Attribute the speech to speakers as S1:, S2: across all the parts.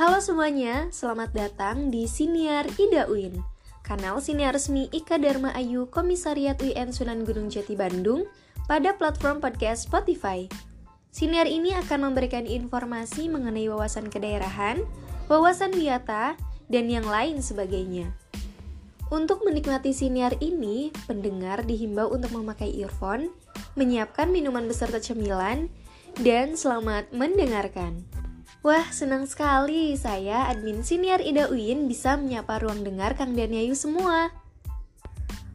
S1: Halo semuanya, selamat datang di Siniar Ida UIN Kanal siniar resmi Ika Dharma Ayu Komisariat UIN Sunan Gunung Jati Bandung pada platform podcast Spotify Siniar ini akan memberikan informasi mengenai wawasan kedaerahan, wawasan wiyata, dan yang lain sebagainya. Untuk menikmati siniar ini, pendengar dihimbau untuk memakai earphone, menyiapkan minuman beserta cemilan, dan selamat mendengarkan. Wah, senang sekali saya admin siniar Ida Uin bisa menyapa ruang dengar Kang dan Yayu semua.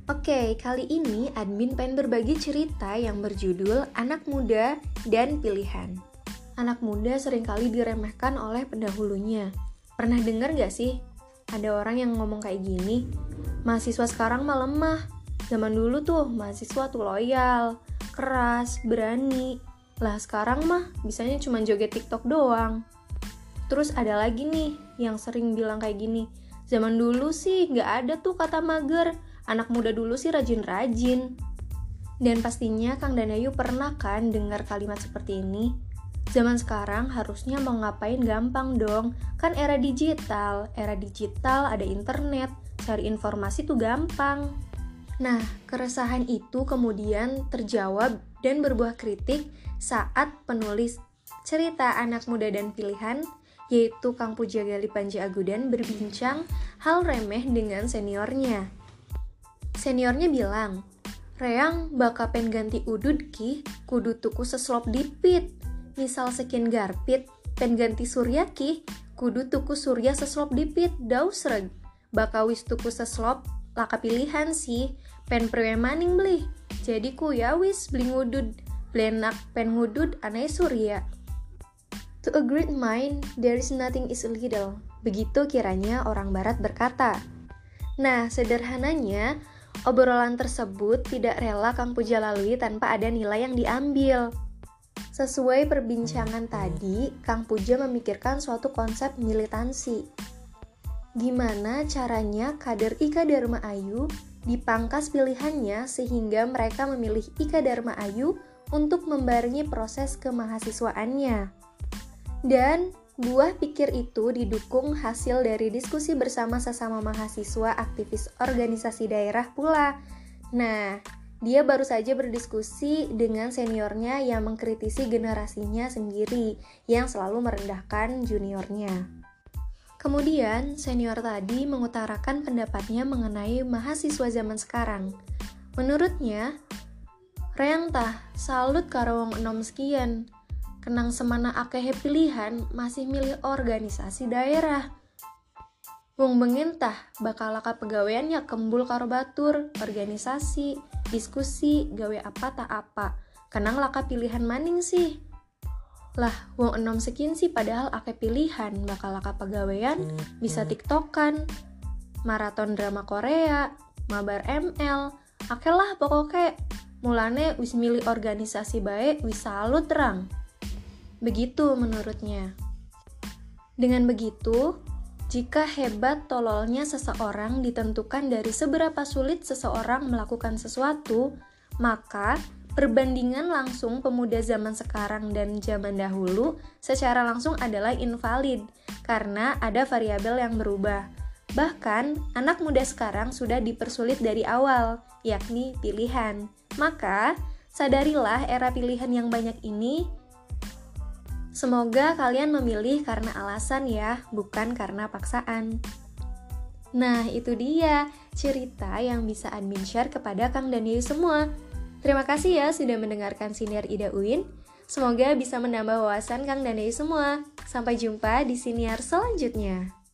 S1: Oke, kali ini admin pengen berbagi cerita yang berjudul Anak Muda dan Pilihan. Anak muda sering kali diremehkan oleh pendahulunya. Pernah dengar gak sih? Ada orang yang ngomong kayak gini, mahasiswa sekarang mah lemah. Zaman dulu tuh mahasiswa tuh loyal, keras, berani. Lah sekarang mah bisanya cuma joget TikTok doang. Terus ada lagi nih yang sering bilang kayak gini, zaman dulu sih nggak ada tuh kata mager, anak muda dulu sih rajin-rajin. Dan pastinya Kang Danayu pernah kan dengar kalimat seperti ini? Zaman sekarang harusnya mau ngapain gampang dong, kan era digital, era digital ada internet, cari informasi tuh gampang. Nah, keresahan itu kemudian terjawab dan berbuah kritik saat penulis cerita anak muda dan pilihan yaitu Kang Pujagali Panji Agudan berbincang hal remeh dengan seniornya. Seniornya bilang, Reang baka pen ganti udud ki, kudu tuku seslop dipit. Misal sekian garpit, pen ganti surya ki, kudu tuku surya seslop dipit, daus reg baka wis tuku seslop laka pilihan sih pen prewe maning beli jadi ku ya wis beli ngudud blenak pen ngudud aneh surya to a great mind there is nothing is illegal begitu kiranya orang barat berkata. Nah sederhananya obrolan tersebut tidak rela Kang Puja lalui tanpa ada nilai yang diambil. Sesuai perbincangan tadi, Kang Puja memikirkan suatu konsep militansi. Gimana caranya kader Ika Dharma Ayu dipangkas pilihannya sehingga mereka memilih Ika Dharma Ayu untuk membarengi proses kemahasiswaannya. Dan buah pikir itu didukung hasil dari diskusi bersama sesama mahasiswa aktivis organisasi daerah pula. Nah, dia baru saja berdiskusi dengan seniornya yang mengkritisi generasinya sendiri yang selalu merendahkan juniornya. Kemudian, senior tadi mengutarakan pendapatnya mengenai mahasiswa zaman sekarang. Menurutnya, Reang salut karawang enom sekian. Kenang semana akehe pilihan masih milih organisasi daerah. Wong bengin tah, bakal laka pegawaiannya kembul karo batur, organisasi, diskusi, gawe apa tak apa. Kenang laka pilihan maning sih. Lah, wong enom sekin sih padahal ake pilihan bakal laka pegawaian, bisa tiktokan, maraton drama Korea, mabar ML, ake lah pokoknya mulane wis milih organisasi baik wis salut terang. Begitu menurutnya. Dengan begitu, jika hebat tololnya seseorang ditentukan dari seberapa sulit seseorang melakukan sesuatu, maka Perbandingan langsung pemuda zaman sekarang dan zaman dahulu secara langsung adalah invalid karena ada variabel yang berubah. Bahkan, anak muda sekarang sudah dipersulit dari awal, yakni pilihan. Maka, sadarilah era pilihan yang banyak ini. Semoga kalian memilih karena alasan ya, bukan karena paksaan. Nah, itu dia cerita yang bisa admin share kepada Kang Daniel semua. Terima kasih ya sudah mendengarkan Siniar Ida Uin. Semoga bisa menambah wawasan Kang dan semua. Sampai jumpa di siniar selanjutnya.